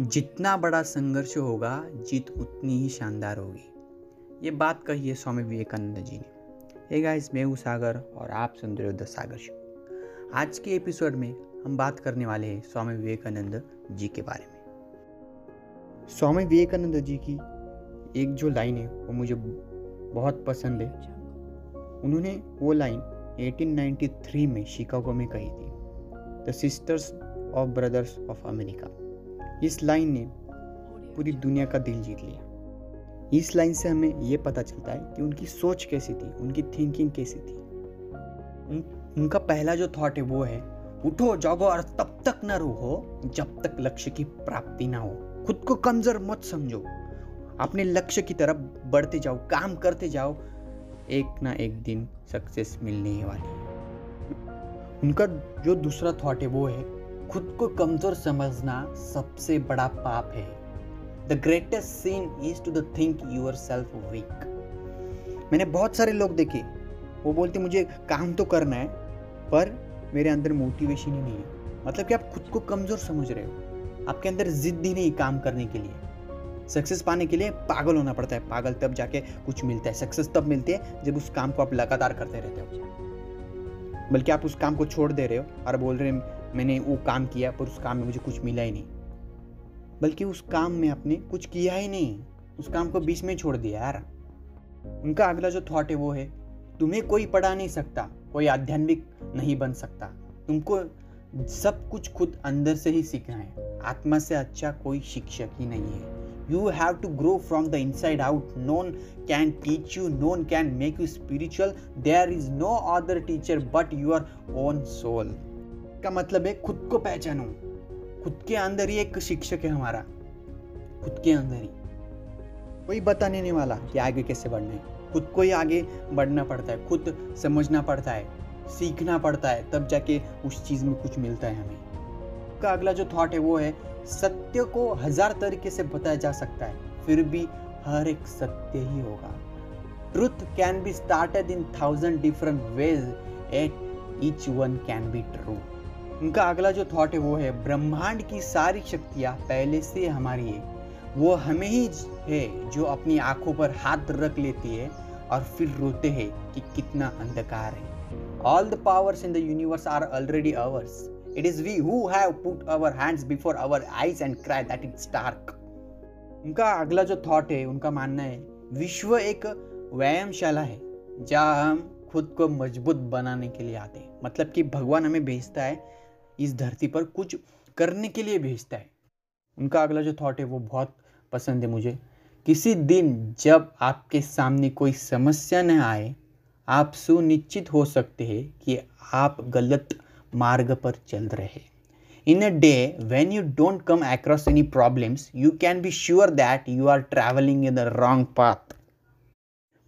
जितना बड़ा संघर्ष होगा, जीत उतनी ही शानदार होगी। ये बात कही है स्वामी विवेकानंद जी ने। हे गाइस मैं हूँ सागर और आप सुन रहे हो द सागर शो। आज के एपिसोड में हम बात करने वाले हैं स्वामी विवेकानंद जी के बारे में। स्वामी विवेकानंद जी की एक जो लाइन है, वो मुझे बहुत पसंद है। उन्होंने वो लाइन 1893 में शिकागो में कही थी। The sisters of brothers of America इस लाइन ने पूरी दुनिया का दिल जीत लिया। इस लाइन से हमें ये पता चलता है कि उनकी सोच कैसी थी उनकी थिंकिंग कैसी थी। उन, उनका पहला जो थॉट है वो है उठो जागो और तब तक ना रुको जब तक लक्ष्य की प्राप्ति ना हो। खुद को कमज़ोर मत समझो। अपने लक्ष्य की तरफ़ बढ़ते जाओ काम करते जाओ। एक ना एक दिन सक्सेस मिलने ही वाली उनका जो दूसरा थॉट है वो है खुद को कमज़ोर समझना सबसे बड़ा पाप है। The greatest sin is to the think yourself weak मैंने बहुत सारे लोग देखे, वो बोलते, मुझे काम तो करना है, पर मेरे अंदर मोटिवेशन ही नहीं है। मतलब कि आप खुद को कमज़ोर समझ रहे हो, आपके अंदर जिद ही नहीं काम करने के लिए। सक्सेस पाने के लिए पागल होना पड़ता है। पागल तब जाके कुछ मिलता है। सक्सेस तब मिलती है जब उस काम को आप लगातार करते रहते हो। बल्कि आप उस काम को छोड़ दे रहे हो और बोल रहे हैं मैंने वो काम किया, पर उस काम में मुझे कुछ मिला ही नहीं। बल्कि उस काम में आपने कुछ किया ही नहीं। उस काम को बीच में छोड़ दिया यार। उनका अगला जो थॉट है वो है, तुम्हें कोई पढ़ा नहीं सकता, कोई आध्यात्मिक नहीं बन सकता। तुमको सब कुछ खुद अंदर से ही सीखना है। आत्मा से अच्छा कोई शिक्षक ही नहीं है। You have to grow from the inside out none can teach you none can make you spiritual there is no other teacher but your own soul का मतलब है खुद को पहचानो। खुद के अंदर ही एक शिक्षक है हमारा। खुद के अंदर ही। कोई बताने नहीं वाला कि आगे कैसे बढ़ना खुद को ही आगे बढ़ना पड़ता है। खुद समझना पड़ता है। सीखना पड़ता है। तब जाके उस चीज़ में कुछ मिलता है हमें। का अगला जो थॉट है वो है, सत्य को हज़ार तरीके से बताया जा सकता है। फिर भी हर एक सत्य ही होगा। Truth can be started in thousand different ways at each one can be true उनका अगला जो थॉट है, वो है, ब्रह्मांड की सारी शक्तियाँ पहले से हमारी है। वो हमें ही है जो अपनी आँखों पर हाथ रख लेती है और फिर रोते हैं कि कितना अंधकार है। All the powers in the universe are already ours it is we who have put our hands before our eyes and cry that it's dark उनका अगला जो थॉट है, उनका मानना है, विश्व एक व्यायामशाला है, जहाँ हम खुद को मज़बूत बनाने के लिए आते हैं। मतलब कि भगवान हमें भेजता है इस धरती पर कुछ करने के लिए भेजता है। उनका अगला जो थॉट है, वो बहुत पसंद है मुझे। किसी दिन जब आपके सामने कोई समस्या न आए, आप सुनिश्चित हो सकते हैं कि आप गलत मार्ग पर चल रहे। In a day when you don't come across any problems you can be sure that you are travelling in the wrong path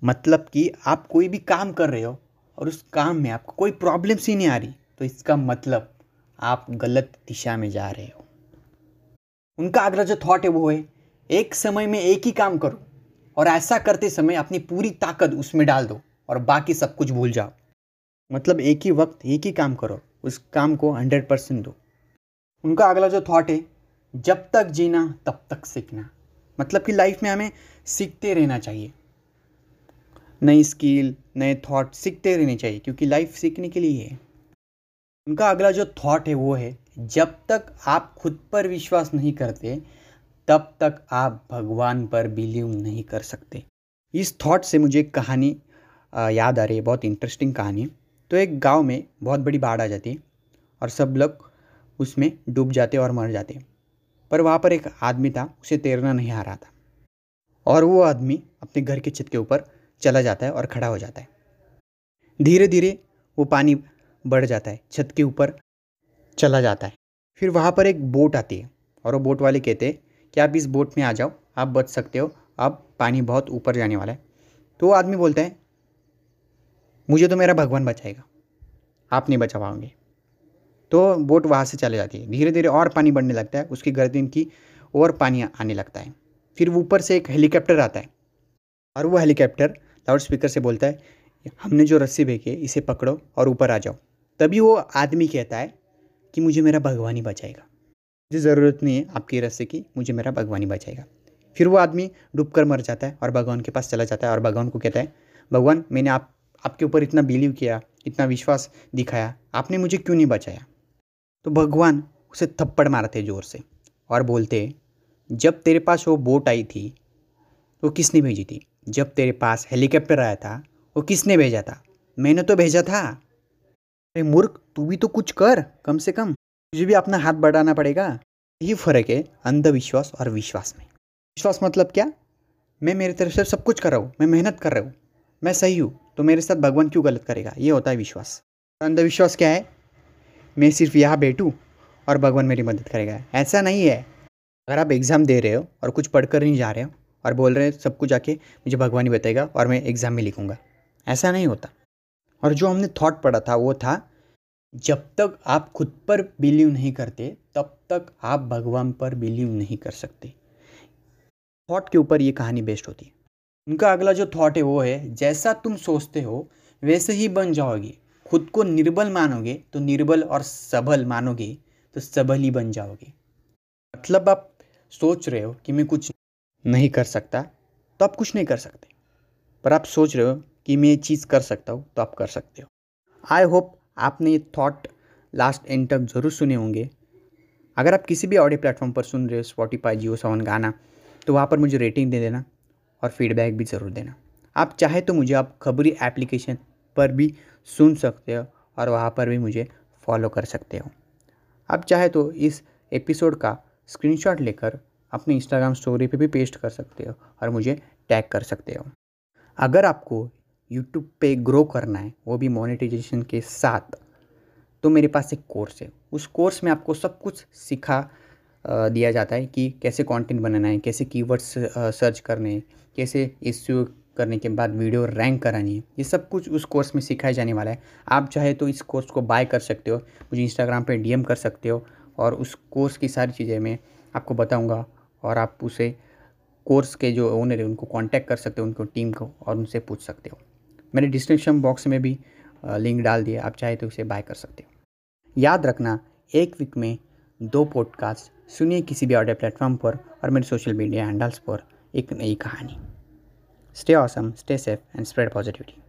मतलब कि आप कोई भी काम कर रहे हो और उस काम में आपको कोई प्रॉब्लम्स ही नहीं आ रही। तो इसका मतलब आप गलत दिशा में जा रहे हो। उनका अगला जो थॉट है वो है, एक समय में एक ही काम करो और ऐसा करते समय अपनी पूरी ताकत उसमें डाल दो और बाकी सब कुछ भूल जाओ। मतलब एक ही वक्त, एक ही काम करो, उस काम को हंड्रेड परसेंट दो। उनका अगला जो थॉट है, जब तक जीना, तब तक सीखना। मतलब कि लाइफ में हमें सीखते रहना चाहिए। नई स्किल नए थॉट सीखते रहने चाहिए, क्योंकि लाइफ सीखने के लिए है। उनका अगला जो थॉट है वो है, जब तक आप खुद पर विश्वास नहीं करते, तब तक आप भगवान पर बिलीव नहीं कर सकते। इस थॉट से मुझे एक कहानी याद आ रही है, बहुत इंटरेस्टिंग कहानी। तो एक गाँव में बहुत बड़ी बाढ़ आ जाती है और सब लोग उसमें डूब जाते और मर जाते पर वहाँ पर एक आदमी था, उसे तैरना नहीं आ रहा था। और वो आदमी अपने घर के छत के ऊपर चला जाता है और खड़ा हो जाता है। धीरे धीरे वो पानी बढ़ जाता है, छत के ऊपर चला जाता है। फिर वहाँ पर एक बोट आती है और वो बोट वाले कहते हैं कि आप इस बोट में आ जाओ, आप बच सकते हो, अब पानी बहुत ऊपर जाने वाला है। तो वो आदमी बोलता है, मुझे तो मेरा भगवान बचाएगा, आप नहीं बचा पाओगे तो बोट वहाँ से चले जाती है। धीरे धीरे और पानी बढ़ने लगता है, उसकी गर्दन की और पानी आने लगता है। फिर ऊपर से एक हेलीकॉप्टर आता है और वो हेलीकॉप्टर लाउड स्पीकर से बोलता है, हमने जो रस्सी है, इसे पकड़ो और ऊपर आ जाओ। तभी वो आदमी कहता है कि मुझे मेरा भगवान ही बचाएगा। मुझे ज़रूरत नहीं है आपकी रस्से की, मुझे मेरा भगवान ही बचाएगा। फिर वो आदमी डूब कर मर जाता है और भगवान के पास चला जाता है और भगवान को कहता है, भगवान, मैंने आप, आपके ऊपर इतना बिलीव किया, इतना विश्वास दिखाया, आपने मुझे क्यों नहीं बचाया? तो भगवान उसे थप्पड़ मारते ज़ोर से और बोलते जब तेरे पास वो बोट आई थी, वो किसने भेजी थी? जब तेरे पास हेलीकॉप्टर आया था, वो किसने भेजा था? मैंने तो भेजा था। अरे मूर्ख, तू भी तो कुछ कर, कम से कम। तुझे भी अपना हाथ बढ़ाना पड़ेगा। यही फ़र्क है अंधविश्वास और विश्वास में। विश्वास मतलब क्या? मैं मेरी तरफ़ से सब कुछ कर रहा हूँ, मैं मेहनत कर रहा हूँ, मैं सही हूँ तो मेरे साथ भगवान क्यों गलत करेगा? ये होता है विश्वास। अंधविश्वास क्या है? मैं सिर्फ़ यहाँ बैठूँ और भगवान मेरी मदद करेगा। ऐसा नहीं है। अगर आप एग्ज़ाम दे रहे हो और कुछ पढ़कर नहीं जा रहे हो और बोल रहे हैं सब कुछ आके मुझे भगवान ही बताएगा और मैं एग्ज़ाम में लिखूँगा। ऐसा नहीं होता। और जो हमने थॉट पढ़ा था, वो था, जब तक आप खुद पर बिलीव नहीं करते, तब तक आप भगवान पर बिलीव नहीं कर सकते। थॉट के ऊपर ये कहानी बेस्ट होती है। उनका अगला जो थॉट है, वो है, जैसा तुम सोचते हो, वैसे ही बन जाओगे। खुद को निर्बल मानोगे तो निर्बल और सबल मानोगे तो सबल ही बन जाओगे। मतलब आप सोच रहे हो कि मैं कुछ नहीं कर सकता तो आप कुछ नहीं कर सकते। पर आप सोच रहे हो कि मैं ये चीज़ कर सकता हूँ तो आप कर सकते हो। आई होप आपने ये थॉट लास्ट एंड तक ज़रूर सुने होंगे। अगर आप किसी भी ऑडियो प्लेटफॉर्म पर सुन रहे हो स्पॉटीफाई जियो सावन गाना तो वहाँ पर मुझे रेटिंग दे देना और फीडबैक भी ज़रूर देना। आप चाहे तो मुझे आप खबरी एप्लीकेशन पर भी सुन सकते हो और वहाँ पर भी मुझे फॉलो कर सकते हो। आप चाहे तो इस एपिसोड का स्क्रीनशॉट लेकर अपने इंस्टाग्राम स्टोरी पे भी पेस्ट कर सकते हो और मुझे टैग कर सकते हो। अगर आपको यूट्यूब पे ग्रो करना है, वो भी मोनेटाइजेशन के साथ। तो मेरे पास एक कोर्स है। उस कोर्स में आपको सब कुछ सिखा दिया जाता है कि कैसे कंटेंट बनाना है, कैसे कीवर्ड्स सर्च करने हैं, कैसे एस करने के बाद वीडियो रैंक करानी है। ये सब कुछ उस कोर्स में सिखाया जाने वाला है। आप चाहे तो इस कोर्स को बाय कर सकते हो, मुझे इंस्टाग्राम पे डीएम कर सकते हो और उस कोर्स की सारी चीज़ें मैं आपको बताऊँगा और आप उसे कोर्स के जो ओनर है, उनको कांटेक्ट कर सकते हो, उनको टीम को और उनसे पूछ सकते हो। मैंने डिस्क्रिप्शन बॉक्स में भी लिंक डाल दिया आप चाहे तो उसे बाय कर सकते हो। याद रखना, एक वीक में दो पॉडकास्ट सुनिए किसी भी ऑडियो प्लेटफॉर्म पर और मेरे सोशल मीडिया हैंडल्स पर एक नई कहानी। Stay awesome stay safe and spread positivity